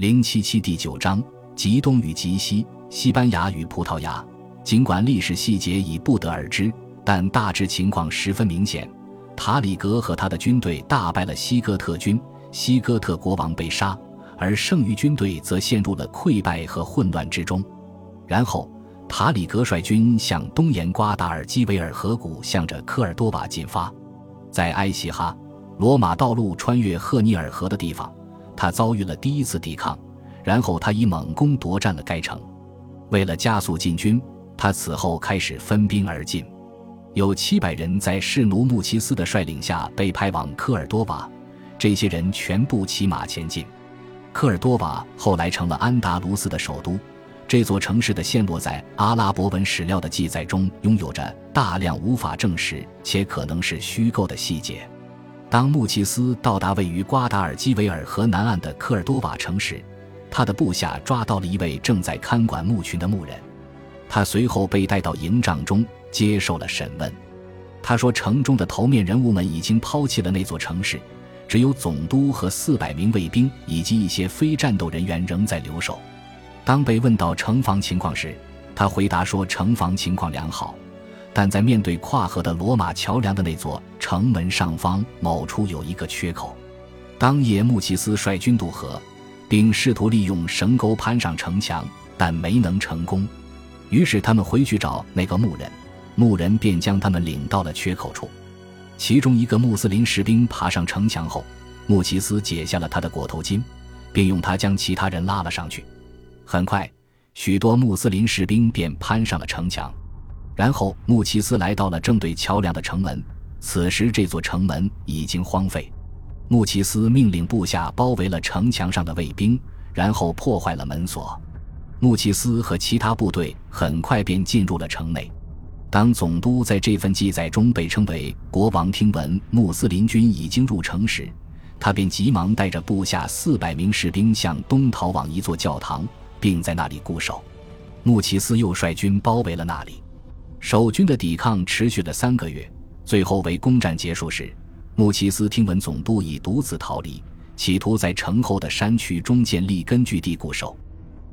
零七七第九章：极东与极西，西班牙与葡萄牙。尽管历史细节已不得而知，但大致情况十分明显。塔里格和他的军队大败了西哥特军，西哥特国王被杀，而剩余军队则陷入了溃败和混乱之中。然后，塔里格率军向东沿瓜达尔基维尔河谷，向着科尔多瓦进发。在埃希哈，罗马道路穿越赫尼尔河的地方，他遭遇了第一次抵抗，然后他以猛攻夺占了该城。为了加速进军，他此后开始分兵而进。有七百人在士奴穆奇斯的率领下被派往科尔多瓦，这些人全部骑马前进。科尔多瓦后来成了安达卢斯的首都。这座城市的陷落在阿拉伯文史料的记载中，拥有着大量无法证实且可能是虚构的细节。当穆奇斯到达位于瓜达尔基维尔河南岸的科尔多瓦城时，他的部下抓到了一位正在看管牧群的牧人。他随后被带到营帐中接受了审问。他说：“城中的头面人物们已经抛弃了那座城市，只有总督和四百名卫兵以及一些非战斗人员仍在留守。”当被问到城防情况时，他回答说：“城防情况良好，但在面对跨河的罗马桥梁的那座城门上方某处有一个缺口。”当夜，穆奇斯率军渡河，并试图利用绳钩攀上城墙，但没能成功。于是他们回去找那个牧人，牧人便将他们领到了缺口处。其中一个穆斯林士兵爬上城墙后，穆奇斯解下了他的裹头巾，并用它将其他人拉了上去。很快，许多穆斯林士兵便攀上了城墙，然后穆奇斯来到了正对桥梁的城门。此时，这座城门已经荒废。穆奇斯命令部下包围了城墙上的卫兵，然后破坏了门锁。穆奇斯和其他部队很快便进入了城内。当总督在这份记载中被称为国王听闻穆斯林军已经入城时，他便急忙带着部下四百名士兵向东逃往一座教堂。并在那里固守，穆奇斯又率军包围了那里。守军的抵抗持续了三个月，最后为攻占结束时，穆奇斯听闻总督已独自逃离，企图在城后的山区中建立根据地固守。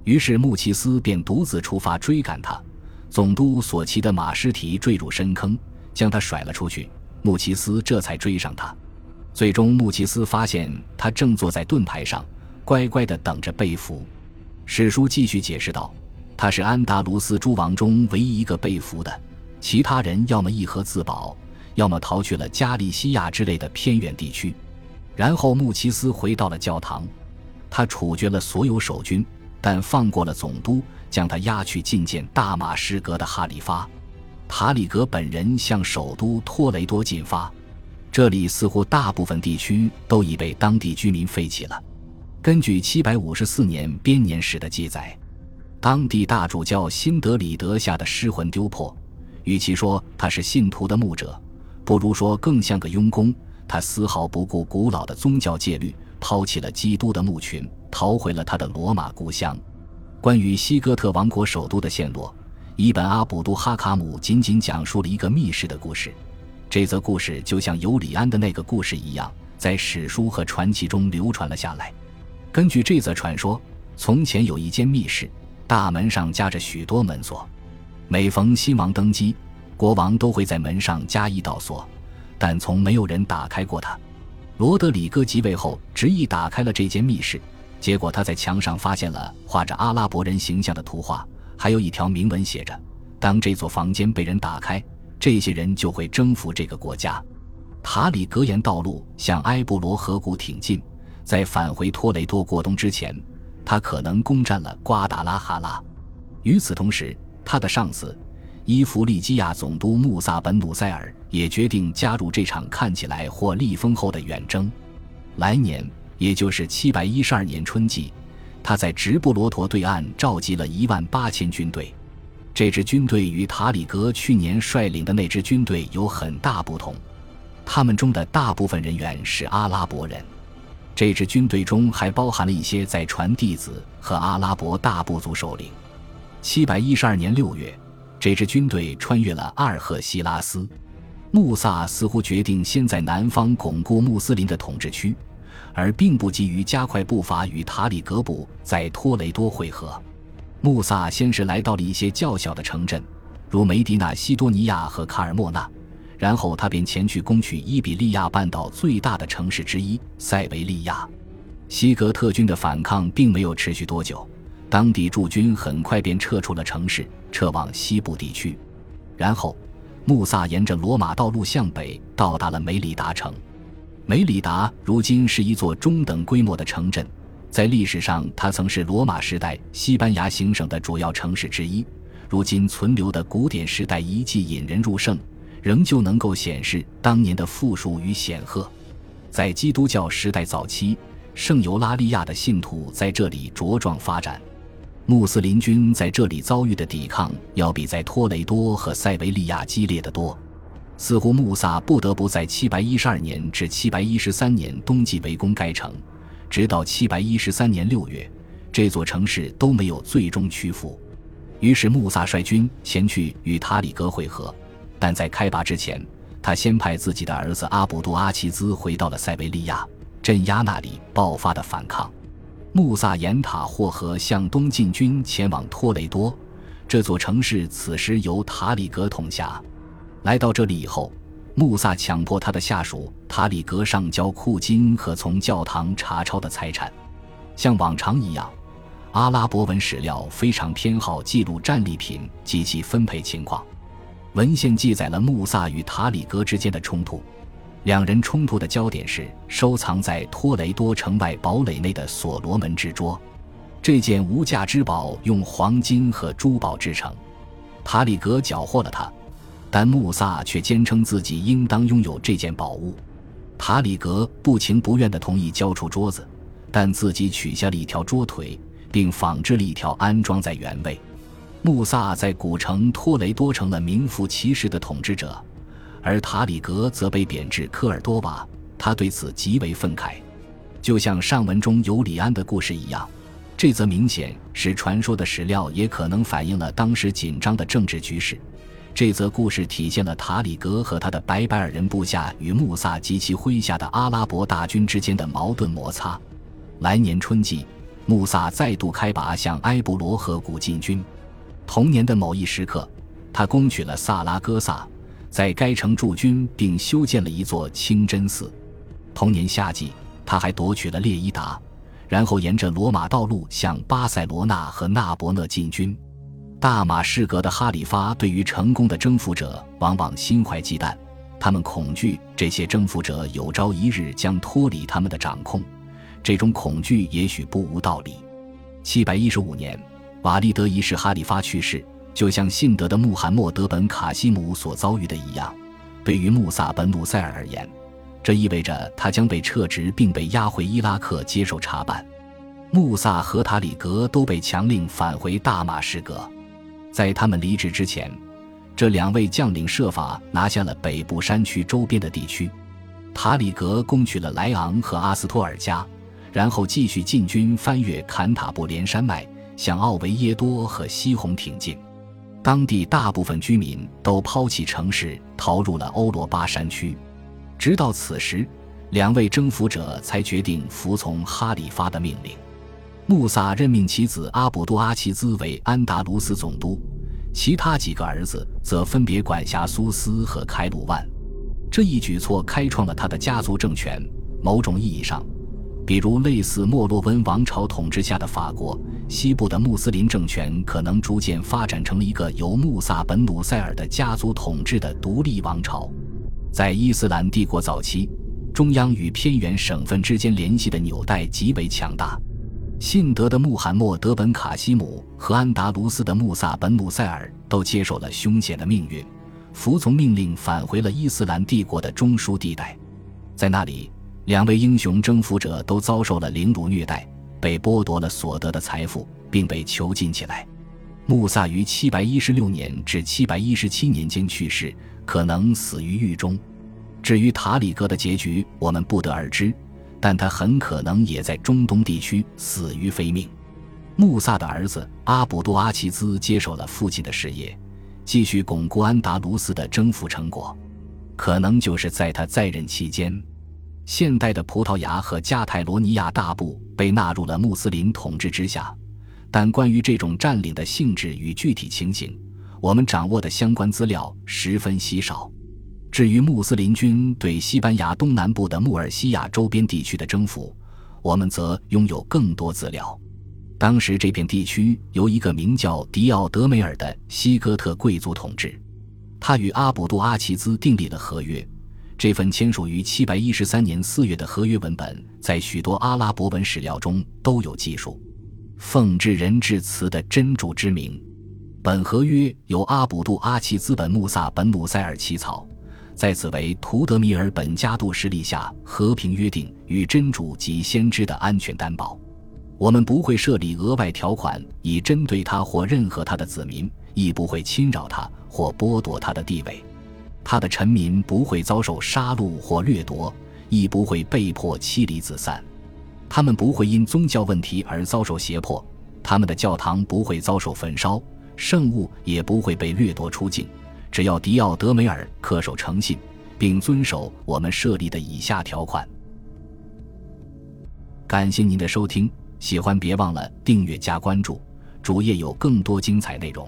于是穆奇斯便独自出发追赶他。总督所骑的马尸体坠入深坑，将他甩了出去。穆奇斯这才追上他。最终，穆奇斯发现他正坐在盾牌上，乖乖地等着被俘。史书继续解释道：“他是安达卢斯诸王中唯一一个被俘的，其他人要么议和自保，要么逃去了加利西亚之类的偏远地区。”然后穆奇斯回到了教堂，他处决了所有守军，但放过了总督，将他押去觐见大马士革的哈里发。塔里格本人向首都托雷多进发，这里似乎大部分地区都已被当地居民废弃了。根据七百五十四年编年史的记载，当地大主教辛德里德下的失魂丢魄。与其说他是信徒的牧者，不如说更像个佣工。他丝毫不顾古老的宗教戒律，抛弃了基督的牧群，逃回了他的罗马故乡。关于西哥特王国首都的陷落，伊本阿卜杜哈卡姆仅仅讲述了一个密室的故事。这则故事就像尤里安的那个故事一样，在史书和传奇中流传了下来。根据这则传说，从前有一间密室，大门上夹着许多门锁。每逢新王登基，国王都会在门上加一道锁，但从没有人打开过它。罗德里戈即位后，执意打开了这间密室，结果他在墙上发现了画着阿拉伯人形象的图画，还有一条铭文，写着：“当这座房间被人打开，这些人就会征服这个国家。”塔里格沿道路向埃布罗河谷挺进。在返回托雷多过冬之前，他可能攻占了瓜达拉哈拉。与此同时，他的上司伊弗利基亚总督穆萨本努塞尔也决定加入这场看起来或立丰后的远征。来年，也就是七百一十二年春季，他在直布罗陀对岸召集了一万八千军队。这支军队与塔里格去年率领的那支军队有很大不同，他们中的大部分人员是阿拉伯人。这支军队中还包含了一些在传弟子和阿拉伯大部族首领。七百一十二年六月，这支军队穿越了阿尔赫西拉斯。穆萨似乎决定先在南方巩固穆斯林的统治区，而并不急于加快步伐与塔里格布在托雷多会合。穆萨先是来到了一些较小的城镇，如梅迪纳、西多尼亚和卡尔莫纳，然后他便前去攻取伊比利亚半岛最大的城市之一塞维利亚。西格特军的反抗并没有持续多久，当地驻军很快便撤出了城市，撤往西部地区。然后，穆萨沿着罗马道路向北，到达了梅里达城。梅里达如今是一座中等规模的城镇。在历史上，它曾是罗马时代西班牙行省的主要城市之一。如今存留的古典时代遗迹引人入胜，仍旧能够显示当年的富庶与显赫。在基督教时代早期，圣尤拉利亚的信徒在这里茁壮发展。穆斯林军在这里遭遇的抵抗，要比在托雷多和塞维利亚激烈得多。似乎穆萨不得不在712年至713年冬季围攻该城。直到七百一十三年六月，这座城市都没有最终屈服。于是穆萨率军前去与塔里格会合，但在开拔之前，他先派自己的儿子阿卜杜阿齐兹回到了塞维利亚，镇压那里爆发的反抗。穆萨沿塔霍河向东进军，前往托雷多。这座城市此时由塔里格统辖。来到这里以后。穆萨强迫他的下属塔里格上交库金和从教堂查抄的财产。像往常一样，阿拉伯文史料非常偏好记录战利品及其分配情况。文献记载了穆萨与塔里格之间的冲突，两人冲突的焦点是收藏在托雷多城外堡垒内的所罗门之桌。这件无价之宝用黄金和珠宝制成，塔里格缴获了它。但穆萨却坚称自己应当拥有这件宝物，塔里格不情不愿地同意交出桌子，但自己取下了一条桌腿，并仿制了一条安装在原位。穆萨在古城托雷多成了名副其实的统治者，而塔里格则被贬至科尔多瓦，他对此极为愤慨。就像上文中尤里安的故事一样，这则明显是传说的史料，也可能反映了当时紧张的政治局势。这则故事体现了塔里格和他的白白尔人部下与穆萨及其麾下的阿拉伯大军之间的矛盾摩擦。来年春季，穆萨再度开拔向埃布罗河谷进军。同年的某一时刻，他攻取了萨拉戈萨，在该城驻军并修建了一座清真寺。同年夏季，他还夺取了列伊达，然后沿着罗马道路向巴塞罗那和纳伯勒进军。大马士革的哈里发对于成功的征服者往往心怀忌惮，他们恐惧这些征服者有朝一日将脱离他们的掌控。这种恐惧也许不无道理。七百一十五年，瓦利德一世哈里发去世，就像信德的穆罕默德本卡西姆所遭遇的一样。对于穆萨本努塞尔而言，这意味着他将被撤职并被押回伊拉克接受查办。穆萨和塔里格都被强令返回大马士革。在他们离职之前，这两位将领设法拿下了北部山区周边的地区。塔里格攻取了莱昂和阿斯托尔加，然后继续进军，翻越坎塔布连山脉，向奥维耶多和西洪挺进。当地大部分居民都抛弃城市，逃入了欧罗巴山区。直到此时，两位征服者才决定服从哈里发的命令。穆萨任命其子阿卜杜阿齐兹为安达卢斯总督，其他几个儿子则分别管辖苏斯和开鲁万。这一举措开创了他的家族政权。某种意义上，比如类似莫洛温王朝统治下的法国，西部的穆斯林政权可能逐渐发展成了一个由穆萨本努塞尔的家族统治的独立王朝。在伊斯兰帝国早期，中央与偏远省份之间联系的纽带极为强大。信德的穆罕默德本卡西姆和安达卢斯的穆萨本努塞尔都接受了凶险的命运，服从命令返回了伊斯兰帝国的中枢地带。在那里，两位英雄征服者都遭受了凌辱虐待，被剥夺了所得的财富，并被囚禁起来。穆萨于716年至717年间去世，可能死于狱中。至于塔里格的结局，我们不得而知。但他很可能也在中东地区死于非命。穆萨的儿子阿卜杜阿齐兹接手了父亲的事业，继续巩固安达卢斯的征服成果。可能就是在他在任期间，现代的葡萄牙和加泰罗尼亚大部被纳入了穆斯林统治之下，但关于这种占领的性质与具体情形，我们掌握的相关资料十分稀少。至于穆斯林军对西班牙东南部的穆尔西亚周边地区的征服，我们则拥有更多资料。当时这片地区由一个名叫迪奥德梅尔的西哥特贵族统治，他与阿卜杜阿齐兹订立了合约。这份签署于七百一十三年四月的合约文本，在许多阿拉伯文史料中都有记述。奉至仁至慈的真主之名，本合约由阿卜杜阿齐兹本穆萨本努塞尔起草，在此为图德米尔本加杜势力下和平约定与真主及先知的安全担保。我们不会设立额外条款以针对他或任何他的子民，亦不会侵扰他或剥夺他的地位。他的臣民不会遭受杀戮或掠夺，亦不会被迫妻离子散。他们不会因宗教问题而遭受胁迫，他们的教堂不会遭受焚烧，圣物也不会被掠夺出境。只要迪奥德梅尔恪守诚信，并遵守我们设立的以下条款。感谢您的收听，喜欢别忘了订阅加关注，主页有更多精彩内容。